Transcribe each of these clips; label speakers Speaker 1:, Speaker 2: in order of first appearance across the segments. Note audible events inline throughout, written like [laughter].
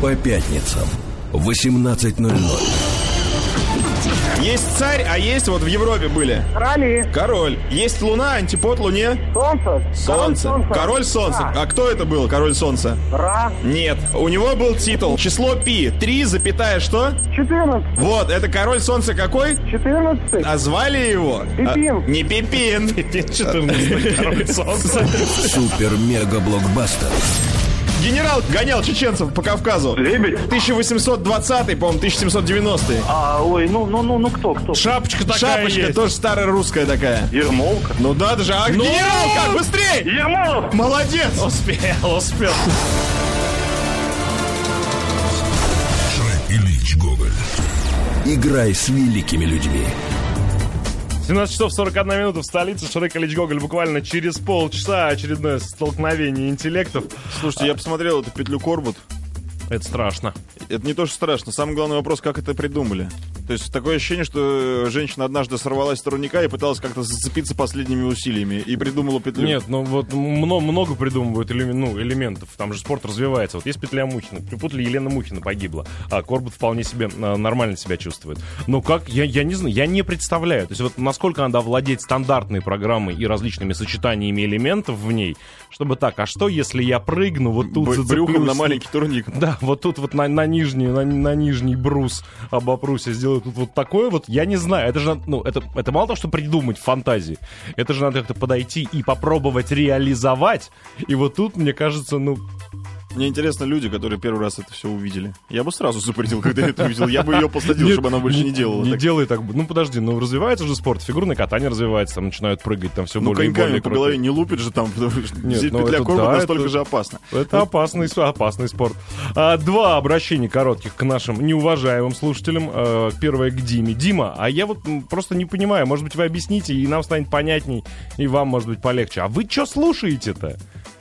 Speaker 1: По пятницам в 18.00.
Speaker 2: Есть царь, а есть вот в Европе были.
Speaker 3: Короли.
Speaker 2: Король. Есть луна, антипод луне.
Speaker 3: Солнце.
Speaker 2: Солнце. Король солнца. А кто это был, король солнца?
Speaker 3: Ра.
Speaker 2: Нет. У него был титул. Число пи. Три запятая что?
Speaker 3: 14.
Speaker 2: Вот, это король солнца какой?
Speaker 3: 14.
Speaker 2: А звали его?
Speaker 3: Пипин.
Speaker 2: А, не Пипин. Пипин 14 король солнца.
Speaker 1: Супер-мега-блокбастер
Speaker 2: Генерал гонял чеченцев по Кавказу.
Speaker 4: Лебедь?
Speaker 2: 1820, по-моему, 1790.
Speaker 4: А, ой, ну, ну, ну, ну, кто, кто?
Speaker 5: Шапочка такая
Speaker 2: Шапочка
Speaker 5: есть.
Speaker 2: тоже старая русская такая.
Speaker 4: Ермолка?
Speaker 2: Ну да, даже. А генерал как? Быстрей!
Speaker 4: Ермолов!
Speaker 2: Молодец!
Speaker 5: Успел, успел.
Speaker 1: Шрек Ильич Гоголь Играй с великими людьми
Speaker 5: 17 часов 41 минута в столице. Шрек Ильич Гоголь буквально через полчаса очередное столкновение интеллектов.
Speaker 2: Слушайте, я посмотрел эту петлю Корбут.
Speaker 5: Это страшно.
Speaker 2: Это не то, что страшно. Самый главный вопрос, как это придумали. То есть такое ощущение, что женщина однажды сорвалась с турника и пыталась как-то зацепиться последними усилиями и придумала петлю.
Speaker 5: Нет, ну вот много, много придумывают элемен- ну, элементов. Там же спорт развивается. Вот есть петля Мухина. Припутали, Елена Мухина погибла. А Корбут вполне себе а, нормально себя чувствует. Но как, я, я не знаю, я не представляю. То есть вот насколько надо владеть стандартной программой и различными сочетаниями элементов в ней, чтобы так, а что если я прыгну вот тут
Speaker 2: Б-
Speaker 5: зацеплюсь
Speaker 2: брюхом на маленький турник.
Speaker 5: Да, [laughs] вот тут вот на, на нижний, на, на нижний брус обопрусь и сделаю тут вот такое вот, я не знаю, это же, ну, это, это мало того, что придумать фантазии, это же надо как-то подойти и попробовать реализовать, и вот тут, мне кажется, ну,
Speaker 2: Мне интересно люди, которые первый раз это все увидели. Я бы сразу запретил, когда я это увидел. Я бы ее посадил, чтобы она больше не делала.
Speaker 5: Не делай так. Ну, подожди, ну, развивается же спорт, фигурное катание развивается, там начинают прыгать, там все
Speaker 2: Ну,
Speaker 5: более и более
Speaker 2: по
Speaker 5: круто.
Speaker 2: голове не лупит же там, потому что
Speaker 5: ну,
Speaker 2: петля
Speaker 5: да,
Speaker 2: настолько же опасно.
Speaker 5: Это опасный, опасный спорт. А, два обращения коротких к нашим неуважаемым слушателям. А, первое к Диме. Дима, а я вот просто не понимаю, может быть, вы объясните, и нам станет понятней, и вам, может быть, полегче. А вы что слушаете-то?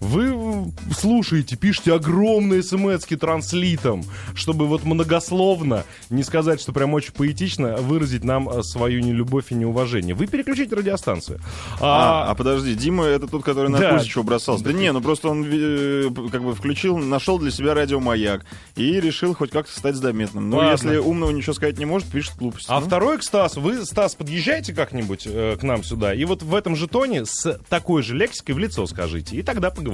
Speaker 5: Вы слушаете, пишете огромные смс транслитом, чтобы вот многословно, не сказать, что прям очень поэтично, выразить нам а, свою нелюбовь и неуважение. Вы переключите радиостанцию.
Speaker 2: А, а подожди, Дима это тот, который на
Speaker 5: Да.
Speaker 2: Кузичева бросался. Да не, ну просто он э, как бы включил, нашел для себя радиомаяк и решил хоть как-то стать заметным. Ну,
Speaker 5: Ладно.
Speaker 2: если умного ничего сказать не может, пишет глупости.
Speaker 5: А
Speaker 2: Ну,
Speaker 5: второй к Стасу. Вы, Стас, подъезжайте как-нибудь э, к нам сюда, и вот в этом же тоне с такой же лексикой в лицо скажите, и тогда поговорим.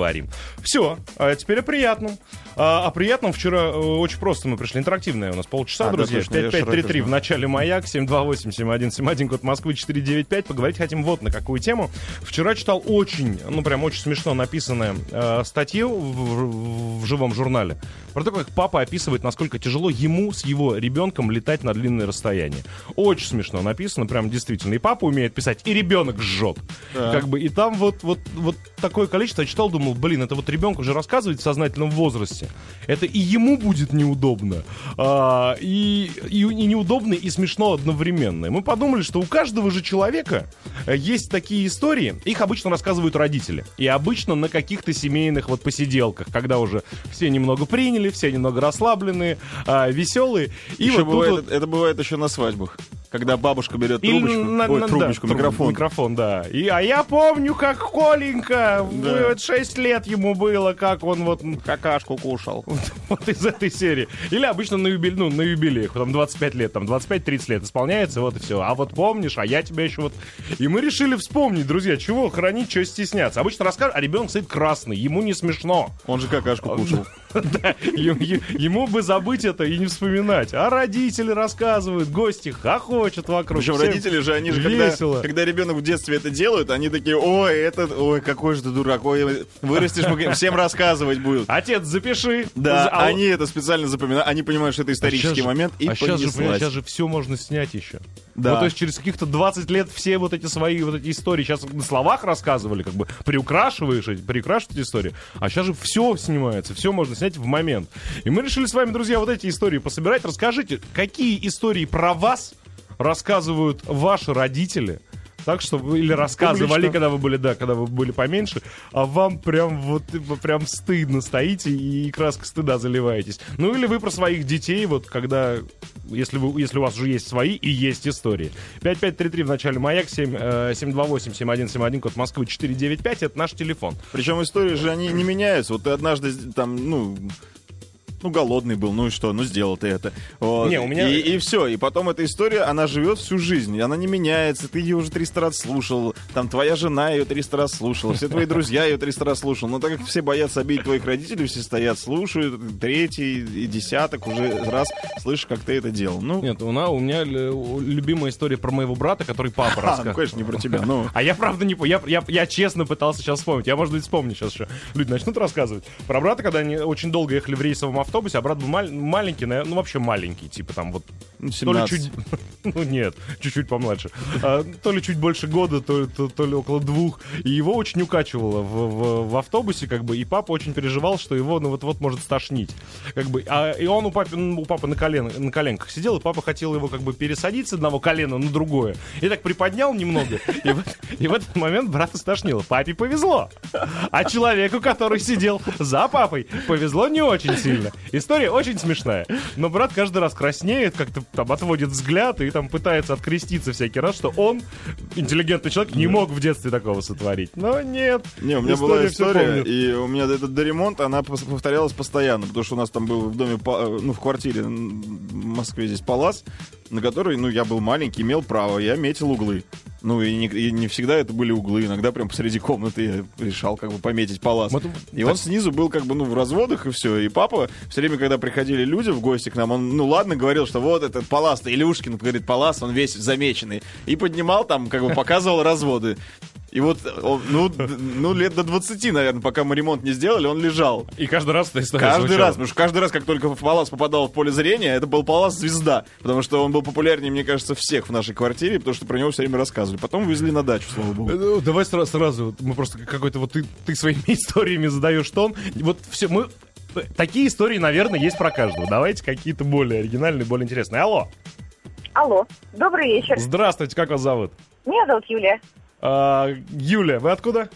Speaker 5: Все, а теперь о приятном. А, о приятном вчера э, очень просто мы пришли. Интерактивное у нас полчаса,
Speaker 2: А, да,
Speaker 5: друзья.
Speaker 2: я
Speaker 5: 5533 в начале маяк, 728-7171, код Москвы 495. Поговорить хотим вот на какую тему. Вчера читал очень, ну прям очень смешно написанную э, статью в, в- в живом журнале про то, как папа описывает, насколько тяжело ему с его ребенком летать на длинные расстояния. Очень смешно написано, прям действительно. И папа умеет писать, и ребенок жжет. Как бы, и там вот, вот, вот такое количество. Я читал, думал, блин, это вот ребенку уже рассказывать в сознательном возрасте. Это и ему будет неудобно. а, и, и, и неудобно, и смешно одновременно. И мы подумали, что у каждого же человека э, есть такие истории. Их обычно рассказывают родители. И обычно на каких-то семейных вот посиделках, когда уже все немного приняли, все немного расслабленные, а, веселые. И
Speaker 2: еще
Speaker 5: вот
Speaker 2: бывает,
Speaker 5: вот-
Speaker 2: это бывает еще на свадьбах. Когда бабушка берет
Speaker 5: или
Speaker 2: трубочку,
Speaker 5: на-
Speaker 2: ой,
Speaker 5: на-
Speaker 2: трубочку,
Speaker 5: да,
Speaker 2: микрофон.
Speaker 5: Микрофон, да. И, а я помню, как Коленька, вы вот 6 лет ему было, как он вот
Speaker 2: Какашку кушал. [laughs]
Speaker 5: вот из этой серии. Или обычно на, юбиле, ну, на юбилеях, там 25 лет, там 25-30 лет исполняется, вот и все. А вот помнишь, а я тебя еще вот... И мы решили вспомнить, друзья, чего хранить, чего стесняться. Обычно расскажешь, а ребенок стоит красный, ему не смешно.
Speaker 2: Он же какашку кушал. [laughs]
Speaker 5: Да, ему, бы забыть это и не вспоминать. А родители рассказывают, гости хохочут вокруг.
Speaker 2: Причем
Speaker 5: всем
Speaker 2: родители же, они же, когда,
Speaker 5: весело.
Speaker 2: когда ребенок в детстве это делают, они такие, ой, это, ой, какой же ты дурак, ой, вырастешь, мы всем рассказывать будут.
Speaker 5: Отец, запиши.
Speaker 2: Да,
Speaker 5: А-
Speaker 2: они это специально запоминают, они понимают, что это исторический
Speaker 5: щас же-
Speaker 2: момент, и
Speaker 5: а сейчас же, сейчас же все можно снять еще.
Speaker 2: Да.
Speaker 5: Ну, то есть через каких-то 20 лет все вот эти свои вот эти истории сейчас на словах рассказывали, как бы приукрашиваешь, эти- приукрашивают эти истории. А сейчас же все снимается, все можно снять в момент. И мы решили с вами, друзья, вот эти истории пособирать. Расскажите, какие истории про вас рассказывают ваши родители? Так что вы или рассказывали,
Speaker 2: Публично.
Speaker 5: когда вы были, да, когда вы были поменьше, а вам прям вот прям стыдно стоите и краской стыда заливаетесь. Ну или вы про своих детей, вот когда, если, вы, если у вас уже есть свои и есть истории. 5533 в начале маяк, 7, э, 728-7171, код Москвы 495, это наш телефон.
Speaker 2: Причем истории же, они не меняются. Вот ты однажды, там, ну, ну, голодный был, ну и что, ну, сделал ты это. Вот.
Speaker 5: Не, у меня-
Speaker 2: И, и все, и потом эта история, она живет всю жизнь, и она не меняется, ты ее уже 300 раз слушал, там твоя жена ее 300 раз слушала, все твои друзья ее 300 раз слушал, но так как все боятся обидеть твоих родителей, все стоят, слушают, третий и десяток уже раз слышишь, как ты это делал. Ну,
Speaker 5: Нет, у, на- у меня любимая история про моего брата, который папа
Speaker 2: а, ну,
Speaker 5: рассказывал.
Speaker 2: конечно, не про тебя, ну... [laughs]
Speaker 5: А я правда не помню. Я, я, я честно пытался сейчас вспомнить. Я, может быть, вспомню сейчас еще. Люди начнут рассказывать. Про брата, когда они очень долго ехали в рейсовом автобусе, а брат был маль- маленький, наверное, ну вообще маленький, типа там вот
Speaker 2: Ну,
Speaker 5: то ли
Speaker 2: 17.
Speaker 5: чуть... [laughs] Ну нет, чуть-чуть помладше. А, то ли чуть больше года, то, то, то ли около двух. И его очень укачивало в, в- в автобусе, как бы, и папа очень переживал, что его ну вот-вот может стошнить. Как бы, а, и он у папы, ну, у папы на, колен, на коленках сидел, и папа хотел его как бы пересадить с одного колена на другое. И так приподнял немного, и в, и в этот момент брата стошнило. Папе повезло. А человеку, который сидел за папой, повезло не очень сильно. История очень смешная. Но брат каждый раз краснеет, как-то там отводит взгляд и там пытается откреститься всякий раз, что он, интеллигентный человек, не мог в детстве такого сотворить. Но нет.
Speaker 2: Не, у меня была история, и у меня этот доремонт, она пос- повторялась постоянно, потому что у нас там был в доме, ну, в квартире в Москве здесь палас, на который, ну, я был маленький, имел право, я метил углы. Ну, и не, и не всегда это были углы, иногда прям посреди комнаты я решал как бы пометить палас.
Speaker 5: Вот
Speaker 2: И он снизу был как бы, ну, в разводах и все. И папа все время, когда приходили люди в гости к нам, он, ну, ладно, говорил, что вот этот палас, Илюшкин, говорит, палас, он весь замеченный. И поднимал там, как бы показывал [laughs] разводы. И вот, он, ну, ну, лет до 20, наверное, пока мы ремонт не сделали, он лежал.
Speaker 5: И каждый раз эта история
Speaker 2: Каждый
Speaker 5: звучала.
Speaker 2: раз, потому что каждый раз, как только Палас попадал в поле зрения, это был Палас звезда, потому что он был популярнее, мне кажется, всех в нашей квартире, потому что про него все время рассказывали. Потом везли на дачу, слава богу.
Speaker 5: Ну, Давай сразу, сразу, мы просто какой-то вот ты, ты своими [laughs] историями задаешь тон. Вот все, мы такие истории, наверное, есть про каждого. Давайте какие-то более оригинальные, более интересные. Алло,
Speaker 3: Алло, добрый вечер.
Speaker 5: здравствуйте, как вас зовут?
Speaker 3: Меня зовут Юлия.
Speaker 5: А, Юля, вы откуда?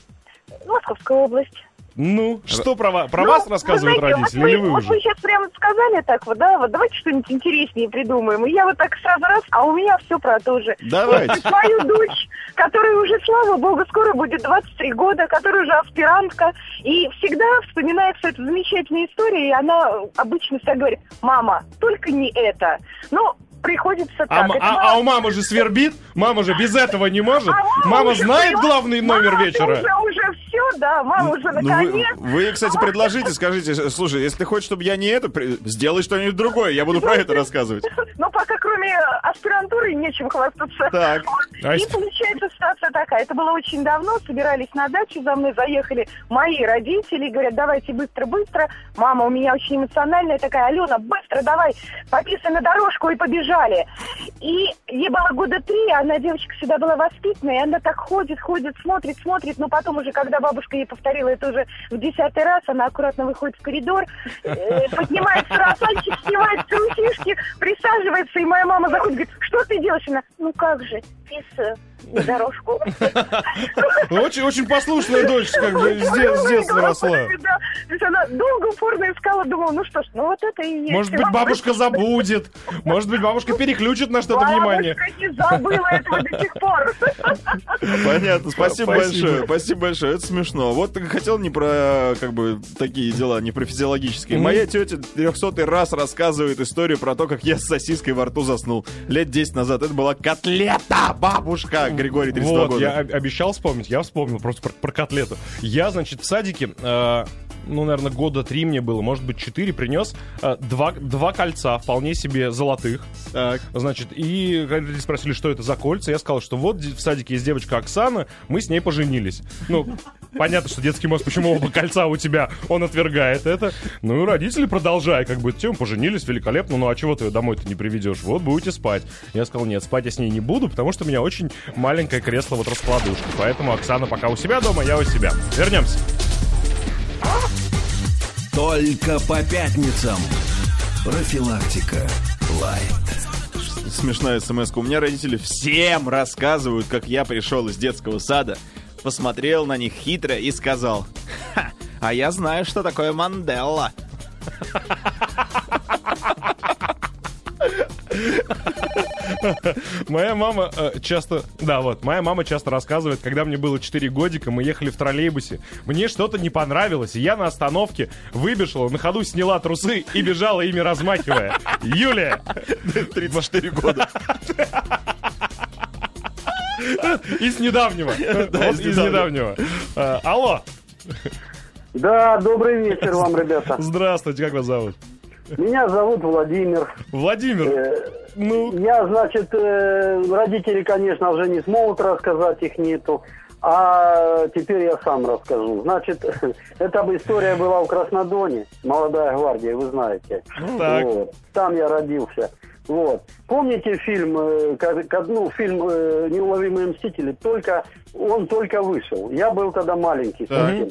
Speaker 3: Московская область.
Speaker 5: Ну, что про, про
Speaker 3: Ну,
Speaker 5: вас
Speaker 3: вы
Speaker 5: рассказывают
Speaker 3: знаете,
Speaker 5: родители,
Speaker 3: вот
Speaker 5: или вы
Speaker 3: вот
Speaker 5: уже?
Speaker 3: вы сейчас прямо сказали так вот, да, вот давайте что-нибудь интереснее придумаем. И я вот так сразу раз, а у меня все про то же.
Speaker 2: Давайте.
Speaker 3: Свою дочь, которая уже, слава богу, скоро будет 23 года, которая уже аспирантка, и всегда вспоминается эта замечательная история, и она обычно всегда говорит, мама, только не это. Ну, приходится так.
Speaker 5: А, м-
Speaker 3: Это
Speaker 5: а-
Speaker 3: мама-
Speaker 5: а у мамы же свербит? Мама же без этого не может?
Speaker 3: А
Speaker 5: Мама
Speaker 3: уже
Speaker 5: знает
Speaker 3: поняла?
Speaker 5: главный номер
Speaker 3: Мама,
Speaker 5: вечера?
Speaker 3: Уже, уже все, да, мама уже
Speaker 2: Ну,
Speaker 3: наконец.
Speaker 2: вы, вы, кстати, предложите, скажите, слушай, если ты хочешь, чтобы я не это, при- сделай что-нибудь другое, я буду про это рассказывать. [laughs]
Speaker 3: Но пока кроме аспирантуры нечем хвастаться.
Speaker 2: Так.
Speaker 5: А
Speaker 3: И получается ситуация такая. Это было очень давно. Собирались на дачу, за мной заехали мои родители. Говорят, давайте быстро-быстро. Мама у меня очень эмоциональная такая. Алена, быстро давай, пописай на дорожку и побежали. И ей было года три, она девочка всегда была воспитанная, и она так ходит, ходит, смотрит, смотрит, но потом уже, когда бабушка ей повторила это уже в десятый раз, она аккуратно выходит в коридор, э, поднимает сарафанчик, снимает трусишки, присаживается, и моя мама заходит, говорит, что ты делаешь? Она, ну как же, на дорожку.
Speaker 5: Очень, очень послушная дочь, как бы с, де- с детства росла.
Speaker 3: То есть она долго упорно искала, думала, ну что ж, ну вот это и есть.
Speaker 5: Может быть, бабушка забудет. Может быть, бабушка переключит на что-то
Speaker 3: Бабушка
Speaker 5: внимание.
Speaker 3: не забыла этого до сих пор.
Speaker 2: Понятно, спасибо,
Speaker 5: Спасибо.
Speaker 2: большое, спасибо большое, это смешно. Вот хотел не про, как бы, такие дела, не про физиологические. Моя тетя 300 раз рассказывает историю про то, как я с сосиской во рту заснул. Лет 10 назад это была котлета, бабушка, Григорий, 32
Speaker 5: Вот,
Speaker 2: года.
Speaker 5: я об- обещал вспомнить, я вспомнил просто про, про котлету. Я, значит, в садике, э, ну, наверное, года три мне было, может быть, четыре, принес э, два, два кольца, вполне себе золотых.
Speaker 2: Так.
Speaker 5: Значит, и родители спросили, что это за кольца. Я сказал, что вот в садике есть девочка Оксана, мы с ней поженились. Ну, понятно, что детский мозг, почему оба кольца у тебя, он отвергает это. Ну и родители, продолжая, как бы, тем, поженились, великолепно, ну а чего ты ее домой-то не приведешь? Вот будете спать. Я сказал, нет, спать я с ней не буду, потому что у меня очень маленькое кресло вот раскладушка. Поэтому Оксана пока у себя дома, я у себя. Вернемся.
Speaker 1: Только по пятницам. Профилактика. Лайт.
Speaker 2: Смешная смс У меня родители всем рассказывают, как я пришел из детского сада, посмотрел на них хитро и сказал, «Ха, а я знаю, что такое Манделла. [laughs] [laughs]
Speaker 5: Моя мама э, часто... Да, вот, моя мама часто рассказывает, когда мне было 4 годика, мы ехали в троллейбусе. Мне что-то не понравилось, и я на остановке выбежала, на ходу сняла трусы и бежала ими размахивая. Юлия!
Speaker 2: 34 года. [laughs]
Speaker 5: Из недавнего. Вот
Speaker 2: из
Speaker 5: из
Speaker 2: недавнего.
Speaker 5: недавнего. А, Алло!
Speaker 4: Да, добрый вечер вам, ребята.
Speaker 5: Здравствуйте, как вас зовут?
Speaker 4: Меня зовут Владимир.
Speaker 5: Владимир,
Speaker 4: Э,
Speaker 5: ну,
Speaker 4: Я, значит, э, родители, конечно, уже не смогут рассказать, их нету. А теперь я сам расскажу. Значит, [laughs] эта история была в Краснодоне, молодая гвардия, вы знаете.
Speaker 5: так.
Speaker 4: Вот. Там я родился. Вот. Помните фильм, э, ну, фильм э, «Неуловимые мстители»? Только, он только вышел. Я был тогда маленький совсем.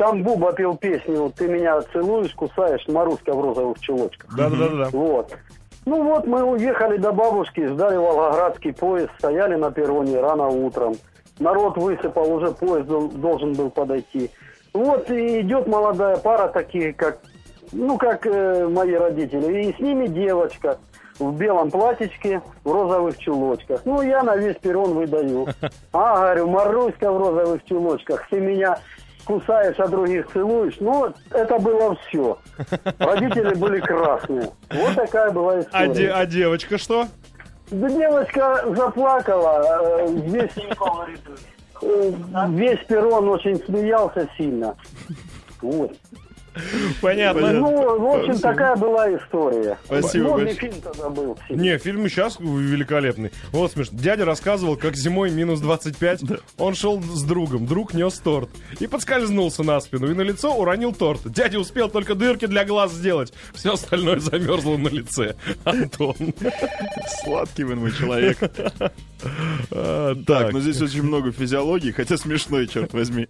Speaker 4: Там Буба пел песню «Ты меня целуешь, кусаешь, Маруська в розовых чулочках».
Speaker 5: да-да-да.
Speaker 4: Вот. Ну вот мы уехали до бабушки, ждали Волгоградский поезд, стояли на перроне рано утром. Народ высыпал, уже поезд дол- должен был подойти. Вот и идет молодая пара, такие как, ну как э, мои родители, и с ними девочка в белом платьичке, в розовых чулочках. Ну я на весь перрон выдаю. [laughs] А, говорю, Маруська в розовых чулочках, ты меня кусаешь, а других целуешь. Ну, вот это было все. [laughs] Родители были красные. Вот такая была
Speaker 5: А,
Speaker 4: история.
Speaker 5: де- а девочка что?
Speaker 4: Да девочка заплакала. э, Весь, э, весь перрон очень смеялся сильно. Вот.
Speaker 5: Понятно.
Speaker 4: Ну, в общем,
Speaker 2: Спасибо.
Speaker 4: такая была история.
Speaker 2: Спасибо
Speaker 4: Модный
Speaker 2: большое.
Speaker 4: фильм тогда был.
Speaker 5: Не, фильм сейчас великолепный. Вот смешно. Дядя рассказывал, как зимой минус 25 он шел с другом. Друг нес торт. И подскользнулся на спину. И на лицо уронил торт. Дядя успел только дырки для глаз сделать. Все остальное замерзло на лице. Антон.
Speaker 2: Сладкий вы мой человек.
Speaker 5: А,
Speaker 2: Так, ну здесь очень много физиологии, хотя смешной, черт возьми.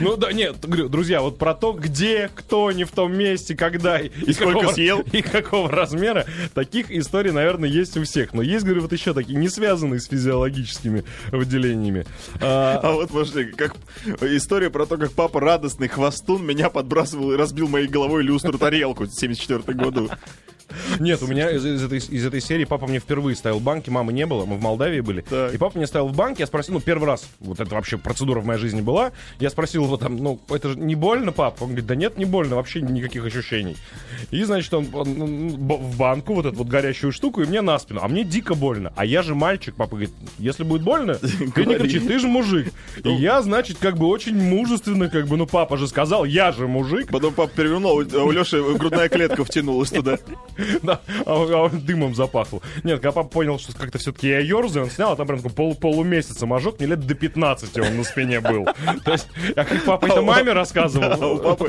Speaker 5: Ну да, нет, друзья, вот про то, где, кто, не в том месте, когда и,
Speaker 2: сколько
Speaker 5: какого,
Speaker 2: съел. [laughs]
Speaker 5: и какого размера, таких историй, наверное, есть у всех. Но есть, говорю, вот еще такие, не связанные с физиологическими выделениями. А,
Speaker 2: А вот, подожди, как история про то, как папа радостный хвостун меня подбрасывал и разбил моей головой люстру тарелку в 74 году.
Speaker 5: Нет, у меня из, из этой, из этой серии папа мне впервые ставил банки, мамы не было, мы в Молдавии были.
Speaker 2: Так.
Speaker 5: И папа мне ставил в банки, я спросил, ну, первый раз, вот это вообще процедура в моей жизни была, я спросил его там, ну, это же не больно, папа? Он говорит, да нет, не больно, вообще никаких ощущений. И, значит, он, он, ну, б- в банку вот эту вот горящую штуку и мне на спину. А мне дико больно. А я же мальчик, папа говорит, если будет больно, [laughs] ты не кричи, ты же мужик. И я, значит, как бы очень мужественно, как бы, ну, папа же сказал, я же мужик.
Speaker 2: Потом папа перевернул, а у Леши грудная клетка втянулась туда. [laughs]
Speaker 5: Да, а он, а он дымом запахло. Нет, когда папа понял, что как-то все-таки я ерзаю, он снял, а там прям пол, полумесяца мажок, мне лет до 15 он на спине был. [laughs] То есть, я как папа это маме
Speaker 2: А у
Speaker 5: рассказывал. [laughs]
Speaker 2: папы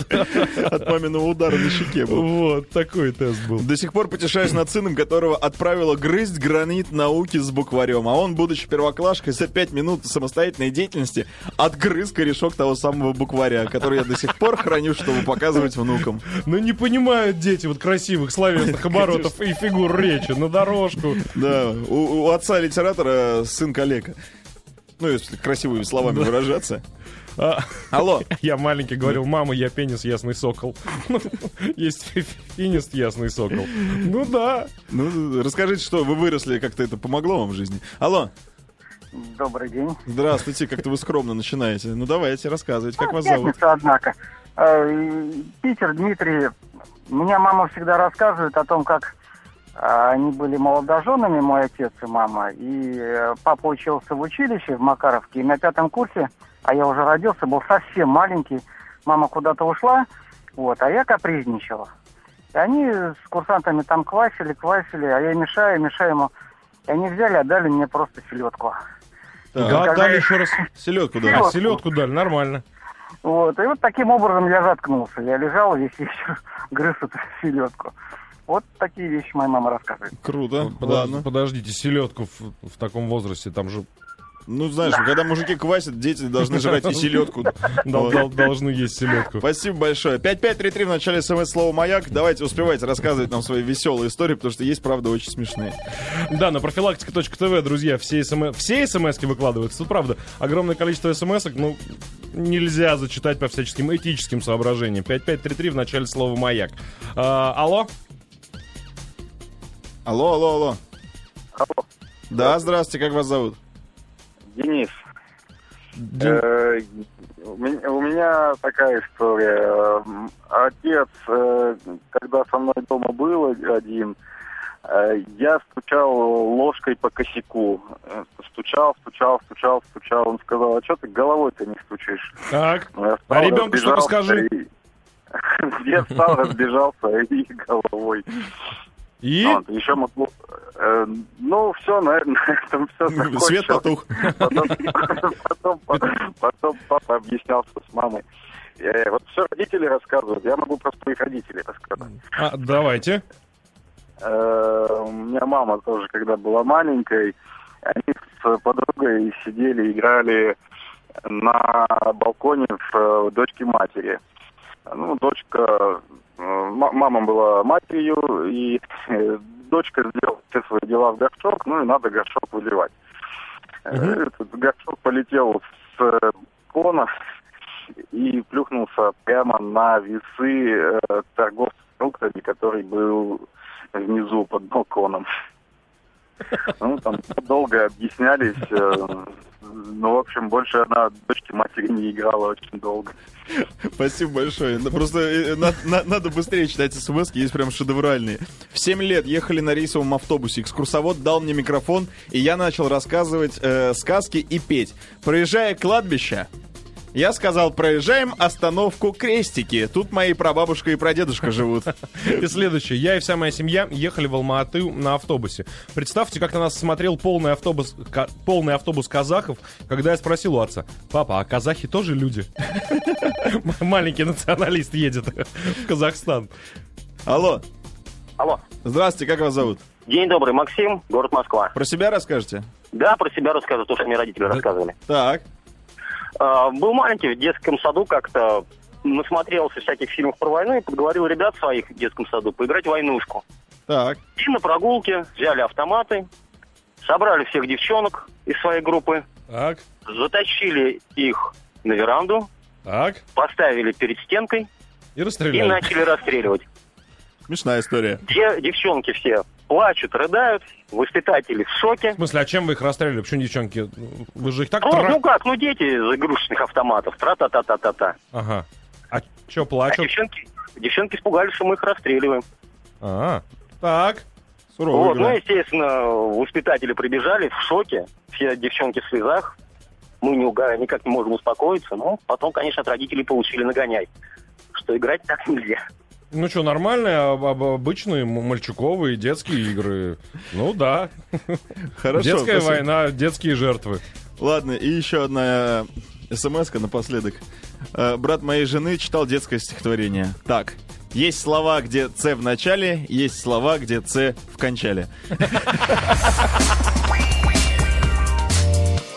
Speaker 2: от маминого удара на щеке был.
Speaker 5: Вот, такой тест был.
Speaker 2: До сих пор потешаюсь над сыном, которого отправила грызть гранит науки с букварем. А он, будучи первоклашкой, за пять минут самостоятельной деятельности отгрыз корешок того самого букваря, который я до сих пор храню, чтобы показывать внукам.
Speaker 5: Ну не понимают дети вот красивых словесных оборотов и фигур речи на дорожку.
Speaker 2: Да, у, у отца литератора сын коллега. Ну, если красивыми словами выражаться.
Speaker 5: А,
Speaker 2: Алло.
Speaker 5: Я маленький говорил, мама, я пенис ясный сокол. Ну, Есть финист ясный сокол. Ну да.
Speaker 2: Ну, расскажите, что вы выросли, как-то это помогло вам в жизни. Алло.
Speaker 4: Добрый день.
Speaker 2: Здравствуйте, как-то вы скромно начинаете. Ну, давайте, рассказывайте, как вас зовут.
Speaker 4: Однако. Э, Питер, Дмитрий. Меня мама всегда рассказывает о том, как э, они были молодоженами, мой отец и мама. И э, папа учился в училище в Макаровке. И на пятом курсе, а я уже родился, был совсем маленький. Мама куда-то ушла, вот, а я капризничала. И они с курсантами там квасили, квасили, а я мешаю, мешаю ему. И они взяли, отдали мне просто селедку.
Speaker 2: Так.
Speaker 5: Да,
Speaker 4: когда
Speaker 5: дали
Speaker 4: я-
Speaker 5: еще раз.
Speaker 2: Селедку, да.
Speaker 4: Селедку.
Speaker 5: А, селедку дали, нормально.
Speaker 4: Вот, и вот таким образом я заткнулся. Я лежал весь вечер, грыз эту селедку. Вот такие вещи моя мама рассказывает.
Speaker 2: Круто.
Speaker 5: Подож-
Speaker 2: Ладно.
Speaker 5: Подождите, селедку в, в таком возрасте, там же
Speaker 2: Ну, знаешь, когда мужики квасят, дети должны жрать и селедку.
Speaker 5: должны есть селедку.
Speaker 2: Спасибо большое. 5533 в начале смс слова «Маяк». Давайте успевайте рассказывать нам свои веселые истории, потому что есть, правда, очень смешные.
Speaker 5: Да, на профилактика.тв, друзья, все, СМ... все смс выкладываются. Тут, правда, огромное количество смс ну, нельзя зачитать по всяческим этическим соображениям. 5533 в начале слова «Маяк». А, алло?
Speaker 2: Алло, алло, алло. Да, здравствуйте, как вас зовут?
Speaker 6: Денис. Э, у меня- такая история. М, Отец, э, когда со мной дома был один, э, я стучал ложкой по косяку. Э, Стучал, стучал, стучал, стучал. Он сказал, а что ты головой-то не стучишь?
Speaker 5: Так. А ребенку что
Speaker 6: разбежался
Speaker 5: скажи?
Speaker 6: и- [laughs] Я встал, разбежался и головой.
Speaker 5: И?
Speaker 6: Вот, еще могу... э, ну, все, на, [laughs] на этом все закончилось.
Speaker 2: Свет потух.
Speaker 6: Потом, потом, потом папа объяснялся с мамой. Э, вот все родители рассказывают, я могу про своих родителей рассказать.
Speaker 5: А, давайте.
Speaker 6: Э, У меня мама тоже, когда была маленькой, они с подругой сидели, играли на балконе в э, дочке матери. Ну, дочка, э, ма- мама была матерью, и э, дочка сделала все свои дела в горшок, ну и надо горшок выливать. Э, Этот горшок полетел с э, кона и плюхнулся прямо на весы торговца фруктами, который был внизу под балконом. Ну, там долго объяснялись. э, Ну, в общем, больше она дочке матери не играла очень долго.
Speaker 2: Спасибо большое. Ну, Просто э, на- надо быстрее читать смс есть прям шедевральные. В 7 лет ехали на рейсовом автобусе. Экскурсовод дал мне микрофон, и я начал рассказывать э, сказки и петь. Проезжая кладбище, я сказал, проезжаем остановку Крестики. Тут мои прабабушка и прадедушка живут.
Speaker 5: И следующее. Я и вся моя семья ехали в Алма-Аты на автобусе. Представьте, как на нас смотрел полный автобус, полный автобус казахов, когда я спросил у отца, папа, а казахи тоже люди? [laughs] Маленький националист едет в Казахстан.
Speaker 2: Алло,
Speaker 7: Алло.
Speaker 2: здравствуйте, как вас зовут?
Speaker 7: День добрый, Максим, город Москва.
Speaker 2: Про себя расскажете?
Speaker 7: Да, про себя расскажу, то, что мне родители рассказывали.
Speaker 2: Так.
Speaker 7: А, был маленький в детском саду как-то, насмотрелся всяких фильмов про войну и подговорил ребят своих в детском саду поиграть в войнушку.
Speaker 2: Так.
Speaker 7: И на прогулке взяли автоматы, собрали всех девчонок из своей группы,
Speaker 5: Так,
Speaker 7: затащили их на веранду,
Speaker 5: так.
Speaker 7: поставили перед стенкой
Speaker 5: И
Speaker 7: и
Speaker 5: расстреляли.
Speaker 7: начали расстреливать.
Speaker 2: Смешная история.
Speaker 7: Де- девчонки все плачут, рыдают, воспитатели в шоке.
Speaker 5: В смысле, а чем вы их расстреляли? Почему девчонки? Вы же их так...
Speaker 7: Ну,
Speaker 5: тра-
Speaker 7: ну как, ну дети из игрушечных автоматов, тра-та-та-та-та-та.
Speaker 5: Ага. А
Speaker 7: А
Speaker 5: плачут?
Speaker 7: девчонки, девчонки испугались, что мы их расстреливаем.
Speaker 5: А, так.
Speaker 2: Суровая
Speaker 7: Вот, ну,
Speaker 2: игра.
Speaker 7: естественно, воспитатели прибежали в шоке, все девчонки в слезах. Мы не никак не можем успокоиться, но потом, конечно, от родителей получили нагоняй, что играть так нельзя.
Speaker 5: Ну что, нормальные, об- обычные мальчуковые детские игры. Ну да.
Speaker 2: Хорошо.
Speaker 5: Детская
Speaker 2: спасибо.
Speaker 5: война, детские жертвы.
Speaker 2: Ладно, и еще одна смс напоследок. Э, Брат моей жены читал детское стихотворение. Так, есть слова, где «ц» в начале, есть слова, где «ц» в кончале. [laughs]